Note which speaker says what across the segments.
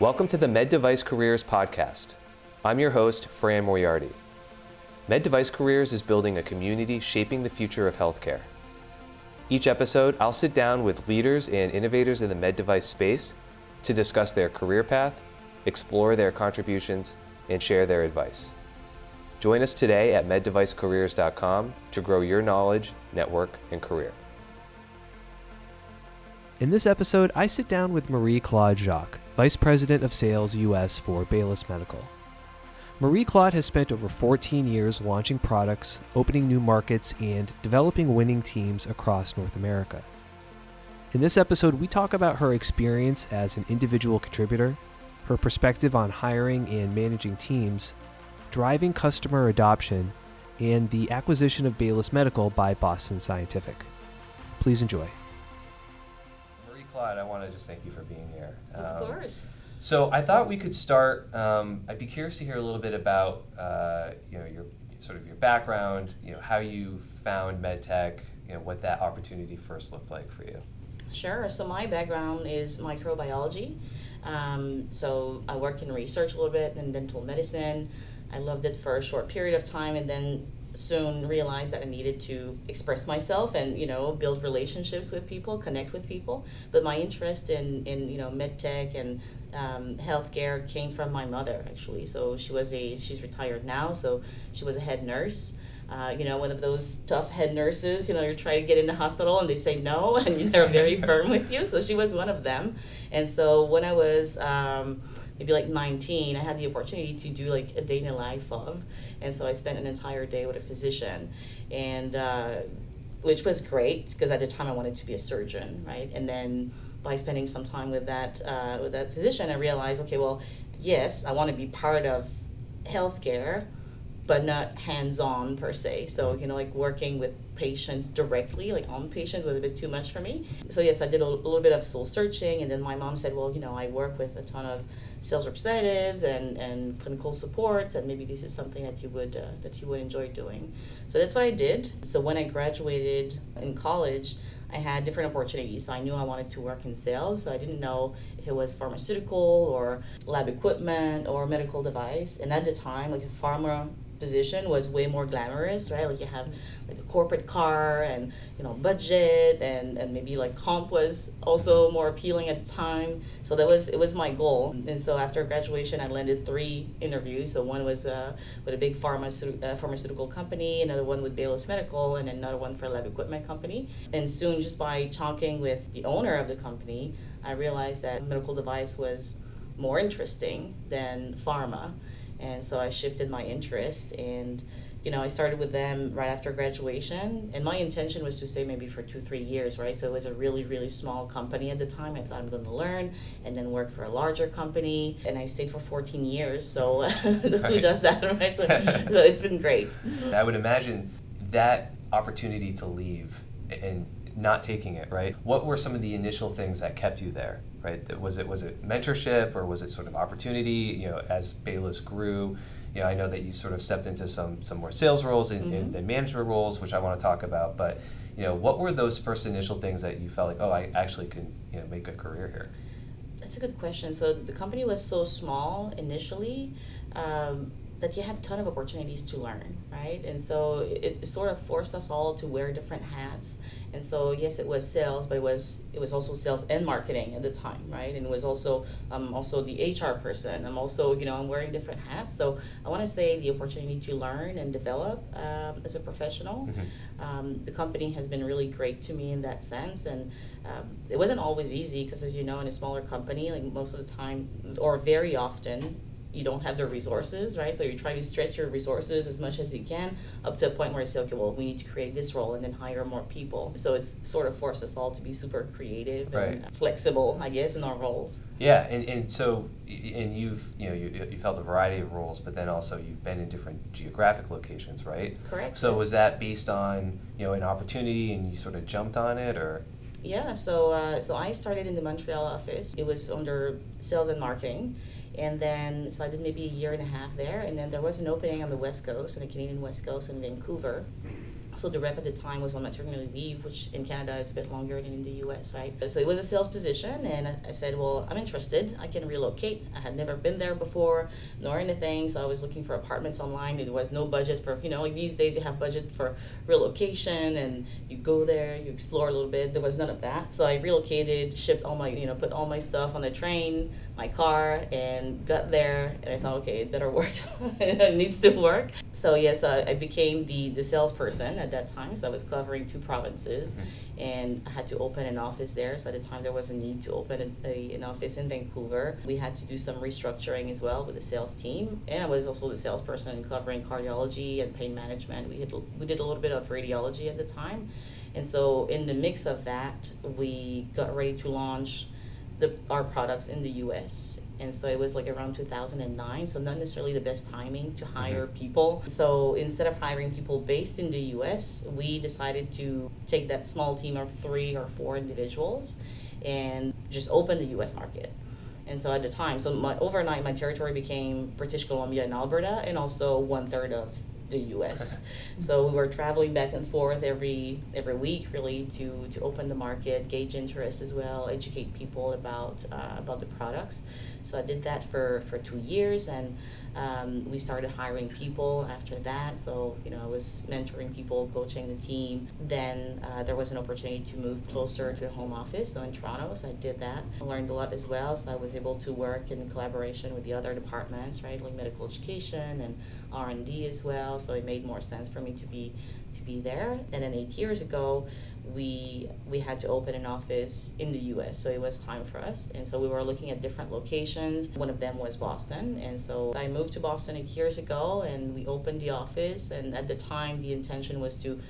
Speaker 1: Welcome to the Med Device Careers podcast. I'm your host, Fran Moriarty. Med Device Careers is building a community shaping the future of healthcare. Each episode, I'll sit down with leaders and innovators in the med device space to discuss their career path, explore their contributions, and share their advice. Join us today at meddevicecareers.com to grow your knowledge, network, and career.
Speaker 2: In this episode, I sit down with Marie Claude Jacques, Vice President of Sales US for Baylis Medical. Marie Claude has spent over 14 years launching products, opening new markets, and developing winning teams across North America. In this episode, we talk about her experience as an individual contributor, her perspective on hiring and managing teams, driving customer adoption, and the acquisition of Baylis Medical by Boston Scientific. Please enjoy.
Speaker 1: Claude, I want to just thank you for being here.
Speaker 3: Of
Speaker 1: Um,
Speaker 3: course.
Speaker 1: So I thought we could start. Um, I'd be curious to hear a little bit about uh, you know your sort of your background, you know how you found MedTech, you know what that opportunity first looked like for you.
Speaker 3: Sure. So my background is microbiology. Um, so I worked in research a little bit in dental medicine. I loved it for a short period of time, and then soon realized that I needed to express myself and you know build relationships with people, connect with people. But my interest in in you know medtech and um, healthcare came from my mother actually. So she was a she's retired now, so she was a head nurse. Uh, you know, one of those tough head nurses, you know, you're trying to get in the hospital and they say no and they're very firm with you. So she was one of them. And so when I was um, maybe like 19, I had the opportunity to do like a day in the life of. And so I spent an entire day with a physician. And uh, which was great because at the time I wanted to be a surgeon, right? And then by spending some time with that uh, with that physician, I realized, okay, well, yes, I want to be part of healthcare, but not hands-on per se. So you know, like working with patients directly, like on patients, was a bit too much for me. So yes, I did a, a little bit of soul searching, and then my mom said, well, you know, I work with a ton of sales representatives and, and clinical supports, and maybe this is something that you would uh, that you would enjoy doing. So that's what I did. So when I graduated in college. I had different opportunities. So I knew I wanted to work in sales. So I didn't know if it was pharmaceutical or lab equipment or medical device. And at the time, like a pharma position was way more glamorous, right? Like you have like a corporate car and you know budget and, and maybe like comp was also more appealing at the time. So that was it was my goal. And so after graduation, I landed three interviews. So one was uh, with a big pharmaceutical uh, pharmaceutical company, another one with Baylis Medical, and another one for a lab equipment company. And soon, just by talking with the owner of the company, I realized that medical device was more interesting than pharma and so I shifted my interest and you know I started with them right after graduation. And my intention was to stay maybe for two three years right? So it was a really really small company at the time. I thought I'm going to learn and then work for a larger company. And I stayed for 14 years so who does that right? So, so it's been great.
Speaker 1: I would imagine that opportunity to leave and not taking it right? What were some of the initial things that kept you there right was it was it mentorship or was it sort of opportunity you know as Baylis grew you know I know that you sort of stepped into some some more sales roles and,
Speaker 3: Mhm.
Speaker 1: and, and management roles which I want to talk about but you know what were those first initial things that you felt like oh I actually can you know make a career here
Speaker 3: That's a good question. So the company was so small initially um, that you had a ton of opportunities to learn, right? And so it, it sort of forced us all to wear different hats. And so yes, it was sales, but it was it was also sales and marketing at the time, right? And it was also um, also the HR person. I'm also you know I'm wearing different hats. So I want to say the opportunity to learn and develop um, as a professional.
Speaker 1: Mhm.
Speaker 3: Um, the company has been really great to me in that sense, and um, it wasn't always easy because, as you know, in a smaller company, like most of the time, or very often, you don't have the resources, right? So you try to stretch your resources as much as you can up to a point where you say, okay, well, we need to create this role and then hire more people. So it's sort of forced us all to be super creative
Speaker 1: Right.
Speaker 3: and flexible, I guess, in our roles.
Speaker 1: Yeah, and, and so and you've you know you, you've held a variety of roles, but then also you've been in different geographic locations, right?
Speaker 3: Correct.
Speaker 1: So was that based on you know an opportunity and you sort of jumped on it, or
Speaker 3: Yeah, so uh, so I started in the Montreal office. It was under sales and marketing, and then so I did maybe a year and a half there, and then there was an opening on the West Coast, on the Canadian West Coast in Vancouver, So the rep at the time was on maternity leave, which in Canada is a bit longer than in the US, right? So it was a sales position, and I, said, Well, I'm interested. I can relocate. I had never been there before, nor anything. So I was looking for apartments online. There was no budget for, you know, like these days you have budget for relocation and you go there, you explore a little bit. There was none of that. So I relocated, shipped all my, you know, put all my stuff on the train, my car, and got there. And I thought, okay, it better work. it needs to work. So yes, I, I became the, the salesperson at that time. So I was covering two provinces, mm-hmm. and I had to open an office there. So at the time, there was a need to open a, a, an office in Vancouver. We had to do some restructuring as well with the sales team, and I was also the salesperson covering cardiology and pain management. We had we did a little bit of radiology at the time, and so in the mix of that, we got ready to launch the, our products in the U.S and so it was like around 2009 so not necessarily the best timing to mm-hmm. hire mm-hmm. people so instead of hiring people based in the us we decided to take that small team of three or four individuals and just open the us market and so at the time so my overnight my territory became british columbia and alberta and also one third of the U.S. so we were traveling back and forth every every week, really, to to open the market, gauge interest as well, educate people about uh, about the products. So I did that for, for two years, and um, we started hiring people after that. So you know, I was mentoring people, coaching the team. Then uh, there was an opportunity to move closer to the home office, so in Toronto. So I did that. I learned a lot as well. So I was able to work in collaboration with the other departments, right, like medical education and R and D as well. So it made more sense for me to be to be there. And then eight years ago, we we had to open an office in the US so it was time for us. And so we were looking at different locations. One of them was Boston. And so I moved to Boston 8 years ago and we opened the office. And at the time the intention was to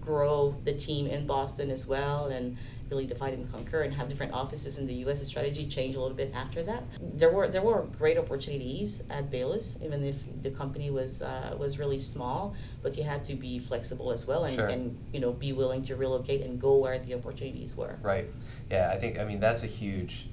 Speaker 3: grow the team in Boston as well. And really divide and conquer and have different offices in the U.S. The strategy changed a little bit after that. There were there were great opportunities at Baylis, even if the company was uh, was really small. But you had to be flexible as well and, sure. and you know be willing to relocate and go where the opportunities were.
Speaker 1: Right. Yeah, I think I mean that's a huge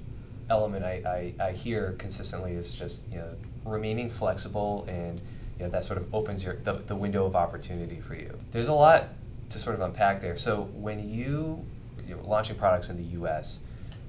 Speaker 1: element I, I, I hear consistently is just you know remaining flexible and you know that sort of opens your the, the window of opportunity for you. There's a lot to sort of unpack there. So when you you know, launching products in the U.S.,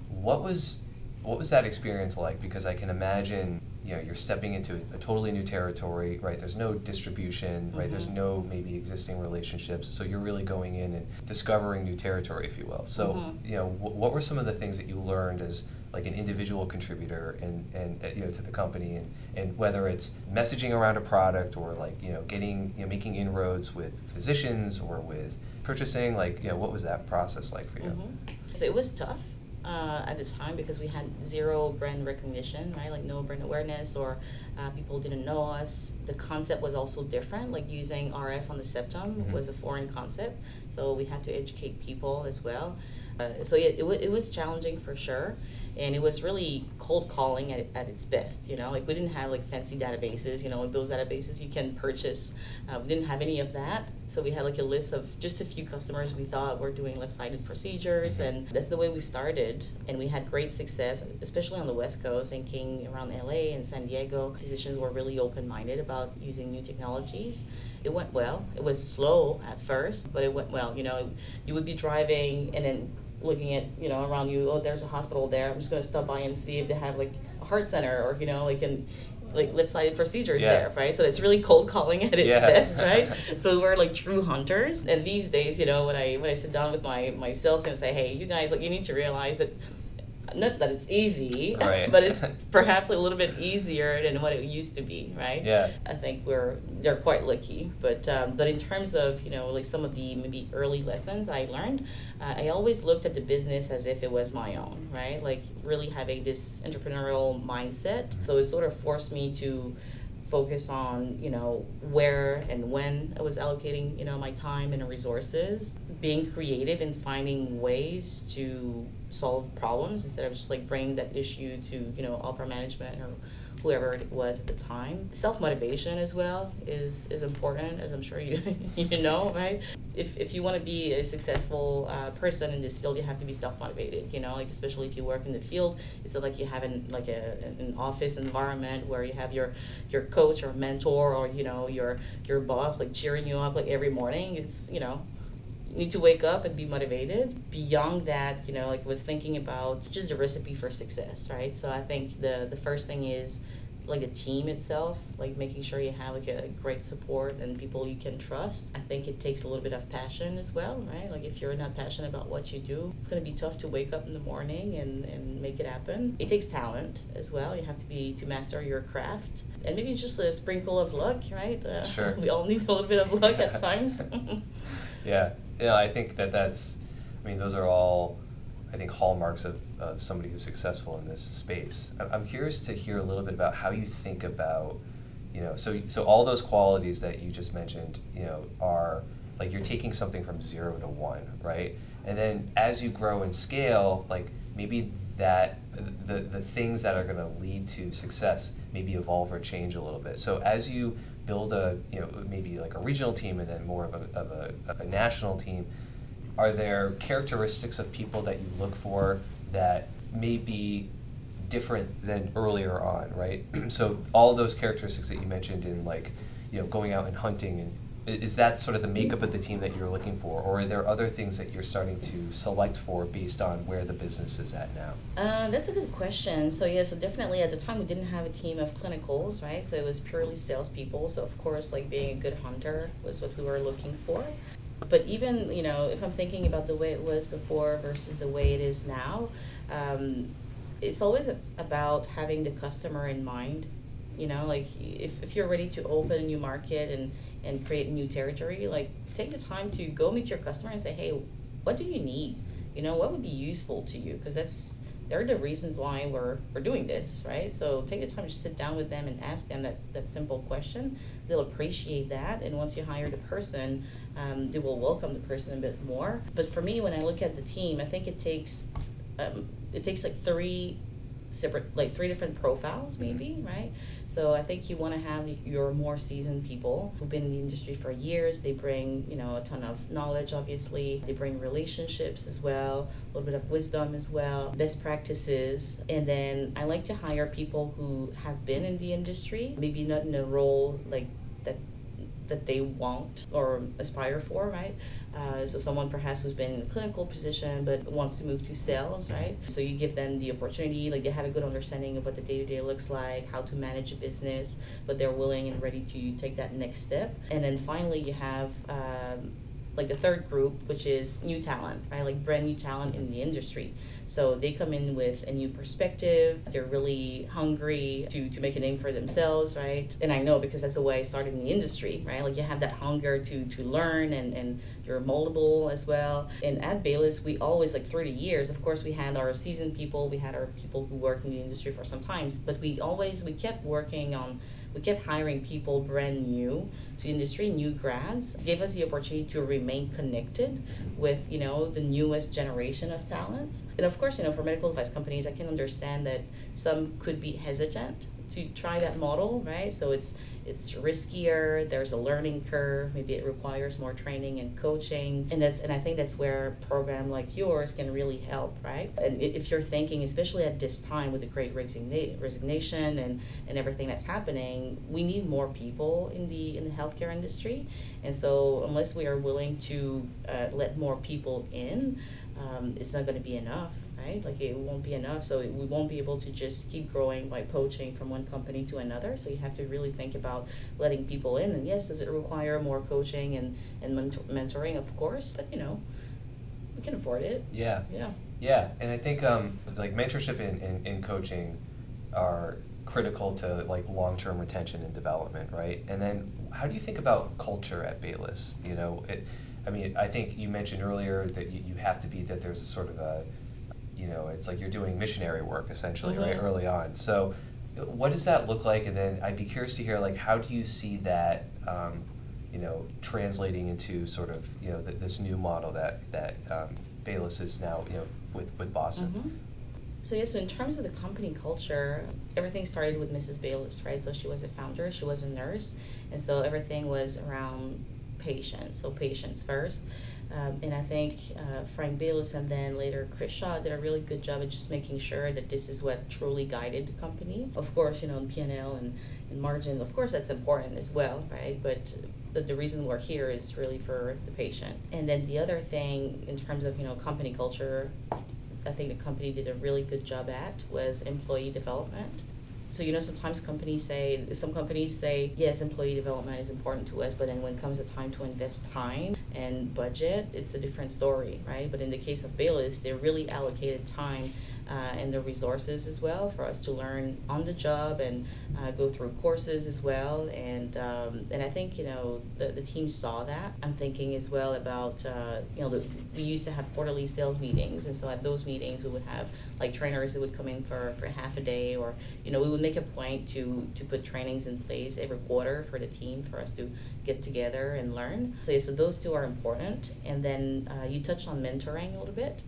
Speaker 1: what was what was that experience like? Because I can imagine you know you're stepping into a totally new territory, right? There's no distribution, right? Mm-hmm. There's no maybe existing relationships, so you're really going in and discovering new territory, if you will. So mm-hmm. you know, w- what were some of the things that you learned as like an individual contributor and, and uh, you know to the company and, and whether it's messaging around a product or like you know getting you know making inroads with physicians or with purchasing like you know what was that process like for you?
Speaker 3: Mm-hmm. so it was tough uh, at the time because we had zero brand recognition right? Like no brand awareness or uh, people didn't know us. The concept was also different like using rf on the septum mm-hmm. was a foreign concept. So we had to educate people as well. Uh, so yeah, it, w- it was challenging for sure and it was really cold calling at, at its best you know? Like we didn't have like fancy databases you know? Like those databases you can purchase uh, we didn't have any of that. So we had like a list of just a few customers we thought were doing left-sided procedures mm-hmm. and that's the way we started and we had great success especially on the west coast thinking around la and san diego. Physicians were really open-minded about using new technologies. It went well. It was slow at first but it went well you know? You would be driving and then looking at you know around you oh there's a hospital there i'm just going to stop by and see if they have like a heart center or you know like in like left-sided procedures yeah. there right so it's really cold calling at its yeah. best right so we're like true hunters and these days you know when i when i sit down with my my sales team and say hey you guys like you need to realize that not that it's easy, right. but it's perhaps a little bit easier than what it used to be, right?
Speaker 1: Yeah.
Speaker 3: I think we're they're quite lucky, but um, but in terms of you know like some of the maybe early lessons I learned, uh, I always looked at the business as if it was my own, right? Like really having this entrepreneurial mindset. So it sort of forced me to focus on you know where and when I was allocating you know my time and resources, being creative and finding ways to solve problems instead of just like bringing that issue to you know upper management or whoever it was at the time. Self motivation as well is is important, as I'm sure you you know, right? If if you want to be a successful uh, person in this field, you have to be self motivated. You know, like especially if you work in the field, it's like you have an like a an office environment where you have your your coach or mentor or you know your your boss like cheering you up like every morning. It's you know need to wake up and be motivated. Beyond that, you know, like was thinking about just a recipe for success, right? So I think the the first thing is like the team itself, like making sure you have like a great support and people you can trust. I think it takes a little bit of passion as well, right? Like if you're not passionate about what you do, it's gonna be tough to wake up in the morning and, and make it happen. It takes talent as well. You have to be to master your craft. And maybe just a sprinkle of luck, right? Uh,
Speaker 1: sure.
Speaker 3: We all need a little bit of luck at times.
Speaker 1: yeah yeah, I think that that's, I mean, those are all, I think, hallmarks of, of somebody who's successful in this space. I'm curious to hear a little bit about how you think about, you know, so so all those qualities that you just mentioned, you know, are like you're taking something from zero to one, right? And then as you grow and scale, like maybe that the the things that are going to lead to success maybe evolve or change a little bit. So as you build a you know maybe like a regional team and then more of a, of a, of a national team are there characteristics of people that you look for that may be different than earlier on right? So all those characteristics that you mentioned in like you know going out and hunting and is that sort of the makeup of the team that you're looking for, or are there other things that you're starting to select for based on where the business is at now?
Speaker 3: Uh, that's a good question. So yeah, so definitely at the time we didn't have a team of clinicals, right? So it was purely salespeople. So of course, like being a good hunter was what we were looking for. But even you know, if I'm thinking about the way it was before versus the way it is now, um, it's always about having the customer in mind you know like if, if you're ready to open a new market and and create new territory like take the time to go meet your customer and say hey what do you need? You know what would be useful to you? Because that's they're the reasons why we're, we're doing this right? So take the time to sit down with them and ask them that, that simple question. They'll appreciate that and once you hire the person um, they will welcome the person a bit more. But for me when i look at the team i think it takes um, it takes like three separate like three different profiles mm-hmm. maybe mm-hmm. right so i think you want to have your more seasoned people who've been in the industry for years they bring you know a ton of knowledge obviously they bring relationships as well a little bit of wisdom as well best practices and then i like to hire people who have been in the industry maybe not in a role like that they want or aspire for, right? Uh, so someone perhaps who's been in a clinical position but wants to move to sales, right? So you give them the opportunity, like they have a good understanding of what the day to day looks like, how to manage a business, but they're willing and ready to take that next step. And then finally, you have um, like the third group, which is new talent, right? Like brand new talent in the industry. So they come in with a new perspective. They're really hungry to, to make a name for themselves, right? And I know because that's the way I started in the industry, right? Like you have that hunger to, to learn and, and you're moldable as well. And at Baylis, we always, like 30 years, of course, we had our seasoned people, we had our people who worked in the industry for some times, but we always, we kept working on we kept hiring people brand new to industry, new grads, gave us the opportunity to remain connected with, you know, the newest generation of talents. And of course, you know, for medical device companies, I can understand that some could be hesitant to try that model, right? So it's it's riskier. There's a learning curve. Maybe it requires more training and coaching, and that's and I think that's where a program like yours can really help, right? And if you're thinking, especially at this time with the great resigna- resignation and and everything that's happening, we need more people in the in the healthcare industry, and so unless we are willing to uh, let more people in, um, it's not going to be enough right? Like it won't be enough. So we won't be able to just keep growing by poaching from one company to another. So you have to really think about letting people in. And yes, does it require more coaching and, and mentor- mentoring? Of course. But, you know, we can afford it.
Speaker 1: Yeah.
Speaker 3: Yeah.
Speaker 1: Yeah. And I think um, like mentorship and, and, and coaching are critical to like long-term retention and development, right? And then how do you think about culture at Baylis? You know, it, I mean, I think you mentioned earlier that you, you have to be that there's a sort of a you know, it's like you're doing missionary work essentially, mm-hmm. right, early on. So, what does that look like? And then I'd be curious to hear, like, how do you see that, um, you know, translating into sort of, you know, the, this new model that that um, Baylis is now, you know, with with Boston.
Speaker 3: Mm-hmm. So yes, so in terms of the company culture, everything started with Mrs. Baylis, right? So she was a founder, she was a nurse, and so everything was around patients. So patients first. Um, and I think uh, Frank Baylis and then later Kris Shah did a really good job of just making sure that this is what truly guided the company. Of course, you know, P&L and, and margin, of course, that's important as well, right? But but the reason we're here is really for the patient. And then the other thing in terms of, you know, company culture, I think the company did a really good job at was employee development. So you know sometimes companies say some companies say yes employee development is important to us but then when it comes a time to invest time and budget it's a different story right but in the case of Baylis they really allocated time uh, and the resources as well for us to learn on the job and uh, go through courses as well. And um, and I think you know the, the team saw that. I'm thinking as well about uh, you know the, we used to have quarterly sales meetings, and so at those meetings we would have like trainers that would come in for, for half a day, or you know we would make a point to to put trainings in place every quarter for the team for us to get together and learn. So so those two are important. And then uh, you touched on mentoring a little bit.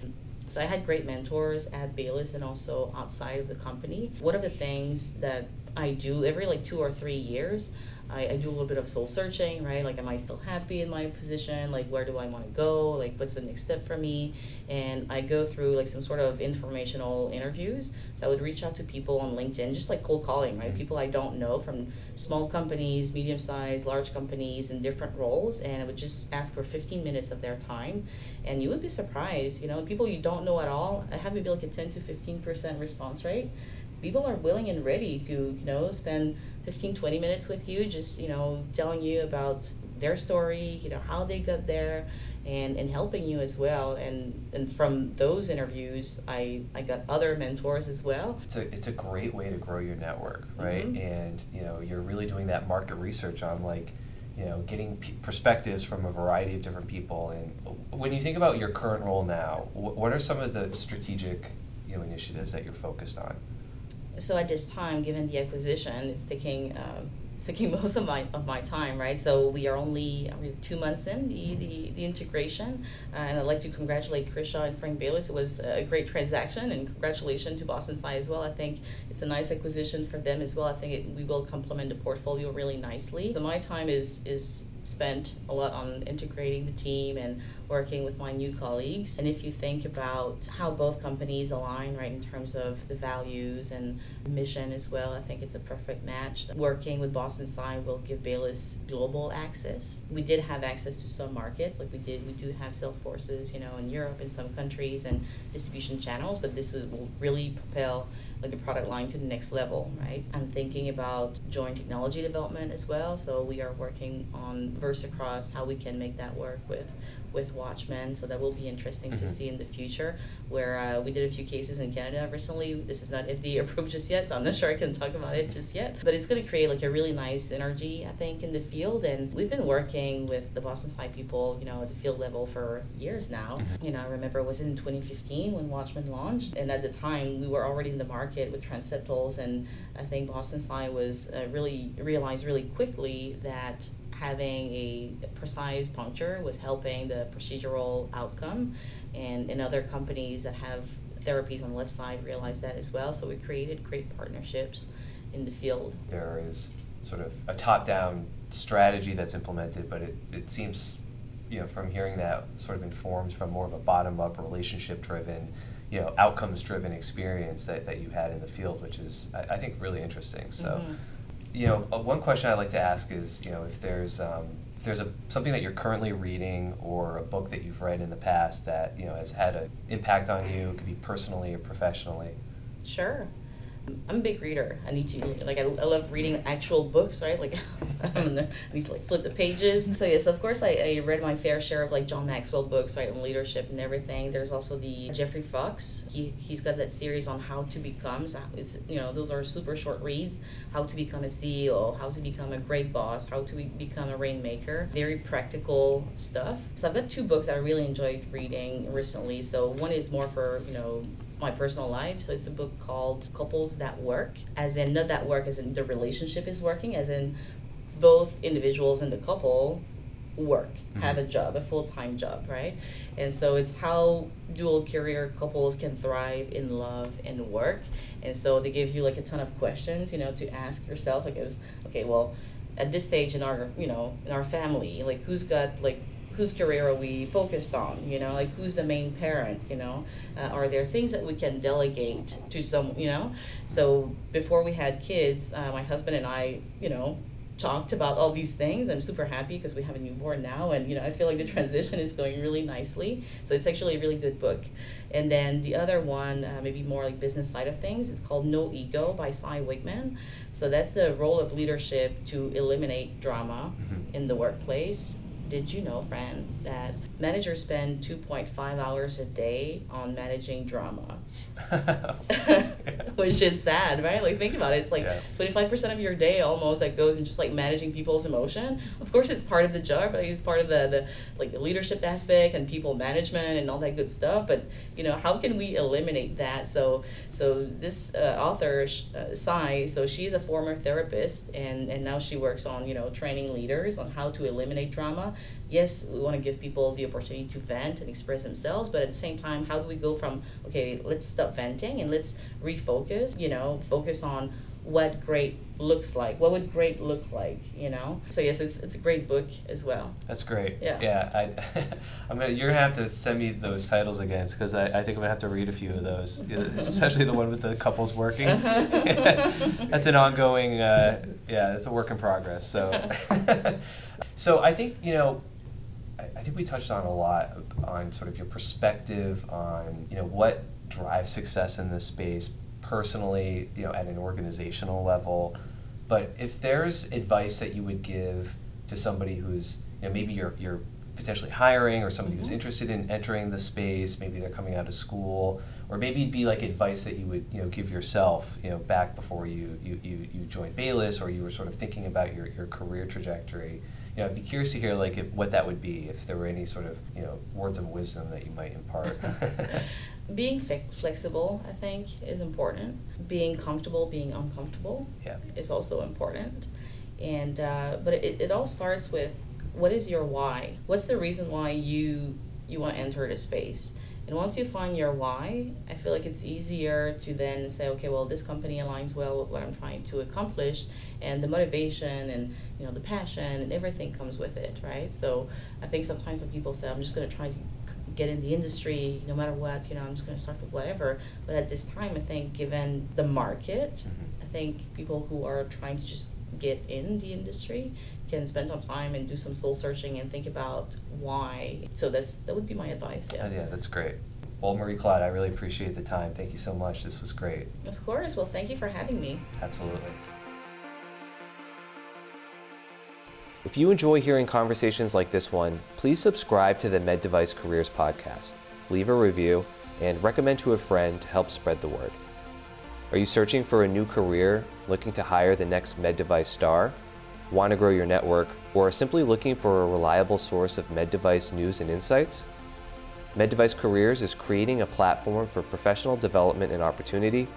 Speaker 3: So I had great mentors at Baylis and also outside of the company. What are the things that I do every like two or three years? I, I do a little bit of soul searching, right? Like, am I still happy in my position? Like, where do I want to go? Like, what's the next step for me? And I go through like some sort of informational interviews. So I would reach out to people on LinkedIn, just like cold calling, right? Mm-hmm. People I don't know from small companies, medium sized, large companies in different roles. And I would just ask for 15 minutes of their time. And you would be surprised, you know, people you don't know at all, I have maybe like a 10 to 15% response rate people are willing and ready to you know spend 15 20 minutes with you just you know telling you about their story you know how they got there and and helping you as well. And and from those interviews i i got other mentors as well.
Speaker 1: It's a, it's a great way to grow your network right? Mm-hmm. and you know you're really doing that market research on like you know getting p- perspectives from a variety of different people. And when you think about your current role now what are some of the strategic you know initiatives that you're focused on
Speaker 3: so at this time, given the acquisition, it's taking uh, it's taking most of my of my time, right? So we are only two months in the the, the integration, uh, and I'd like to congratulate Chris and Frank Baylis. It was a great transaction, and congratulations to Boston Sci as well. I think it's a nice acquisition for them as well. I think it, we will complement the portfolio really nicely. So my time is is spent a lot on integrating the team and working with my new colleagues. And if you think about how both companies align, right, in terms of the values and mission as well, I think it's a perfect match. Working with Boston Sci will give Baylis global access. We did have access to some markets, like we did, we do have sales forces, you know, in Europe in some countries and distribution channels, but this will really propel like a product line to the next level, right? I'm thinking about joint technology development as well. So we are working on VersaCross, how we can make that work with with Watchman. So that will be interesting mm-hmm. to see in the future. Where uh, we did a few cases in Canada recently. This is not FDA approved just yet, so I'm not sure I can talk about it just yet. But it's going to create like a really nice synergy, I think, in the field. And we've been working with the Boston Sci people, you know, at the field level for years now. Mm-hmm. You know, I remember it was in 2015 when Watchman launched, and at the time we were already in the market with Transeptals, and I think Boston Sci was uh, really realized really quickly that having a precise puncture was helping the procedural outcome. And in other companies that have therapies on the left side realized that as well. So we created great partnerships in the field.
Speaker 1: There is sort of a top down strategy that's implemented, but it, it seems, you know, from hearing that sort of informs from more of a bottom up relationship driven, you know, outcomes driven experience that, that you had in the field, which is, I, I think, really interesting. So. Mm-hmm you know, uh, one question I like to ask is, you know, if there's um, if there's a something that you're currently reading or a book that you've read in the past that you know has had an impact on you, it could be personally or professionally.
Speaker 3: Sure. I'm a big reader. I need to like I, I love reading actual books, right? Like I need to like flip the pages. And so yes, of course I, I read my fair share of like John Maxwell books, right, on leadership and everything. There's also the Jeffrey Fox. He he's got that series on how to become. So it's you know those are super short reads. How to become a CEO, how to become a great boss, how to become a rainmaker. Very practical stuff. So I've got two books that I really enjoyed reading recently. So one is more for you know my personal life. So it's a book called Couples That Work, as in not that work as in the relationship is working, as in both individuals in the couple work, mm-hmm. have a job, a full time job, right? And so it's how dual career couples can thrive in love and work. And so they give you like a ton of questions, you know, to ask yourself, like, is okay, well, at this stage in our, you know, in our family, like, who's got like whose career are we focused on you know? Like who's the main parent you know? Uh, are there things that we can delegate to some you know? So before we had kids uh, my husband and i you know talked about all these things. I'm super happy because we have a newborn now and you know i feel like the transition is going really nicely. So it's actually a really good book. And then the other one uh, maybe more like business side of things it's called no ego by cy wakeman so that's the role of leadership to eliminate drama mm-hmm. in the workplace did you know, Fran, that managers spend 2.5 hours a day on managing drama? Which is sad, right? Like, think about it. It's like 25% of your day almost that goes in just like managing people's emotion. Of course, it's part of the job, but it's part of the, the like the leadership aspect and people management and all that good stuff. But, you know, how can we eliminate that? So, so this uh, author, uh, Cy, so she's a former therapist and, and now she works on, you know, training leaders on how to eliminate drama yes, we want to give people the opportunity to vent and express themselves, but at the same time, how do we go from, okay, let's stop venting and let's refocus, you know, focus on what great looks like. What would great look like, you know? So yes, it's, it's a great book as well.
Speaker 1: That's great.
Speaker 3: Yeah.
Speaker 1: Yeah. I, I'm gonna, you're gonna have to send me those titles again because I, I think I'm gonna have to read a few of those, especially the one with the couples working. that's an ongoing, uh, yeah, it's a work in progress. So, so I think you know I think we touched on a lot on sort of your perspective on you know what drives success in this space personally, you know, at an organizational level. But if there's advice that you would give to somebody who's you know maybe you're you're potentially hiring or somebody mm-hmm. who's interested in entering the space, maybe they're coming out of school, or maybe it'd be like advice that you would you know give yourself you know back before you you, you, you joined Baylis or you were sort of thinking about your, your career trajectory you know, I'd be curious to hear like if, what that would be, if there were any sort of you know words of wisdom that you might impart.
Speaker 3: being fi- flexible, I think, is important. Being comfortable, being uncomfortable,
Speaker 1: yeah.
Speaker 3: is also important. And uh, but it, it all starts with what is your why? What's the reason why you you want to enter the space? And once you find your why, I feel like it's easier to then say, okay, well, this company aligns well with what I'm trying to accomplish, and the motivation and you know the passion and everything comes with it, right? So I think sometimes when people say, I'm just going to try to get in the industry no matter what, you know, I'm just going to start with whatever. But at this time, I think given the market, mm-hmm. I think people who are trying to just get in the industry can spend some time and do some soul searching and think about why. So that's that would be my advice. Yeah.
Speaker 1: Oh, yeah, that's great. Well, Marie Claude, I really appreciate the time. Thank you so much. This was great.
Speaker 3: Of course. Well, thank you for having me.
Speaker 1: Absolutely.
Speaker 2: If you enjoy hearing conversations like this one, please subscribe to the Med Device Careers podcast, leave a review, and recommend to a friend to help spread the word. Are you searching for a new career, looking to hire the next med device star? Want to grow your network, or are simply looking for a reliable source of med device news and insights? Med Device Careers is creating a platform for professional development and opportunity,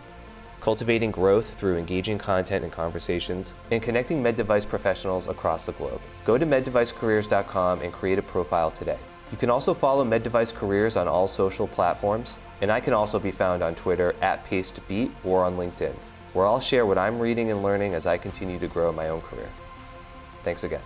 Speaker 2: cultivating growth through engaging content and conversations, and connecting med device professionals across the globe. Go to meddevicecareers.com and create a profile today. You can also follow Med Device Careers on all social platforms and I can also be found on Twitter at PacedBeat or on LinkedIn, where I'll share what I'm reading and learning as I continue to grow my own career. Thanks again.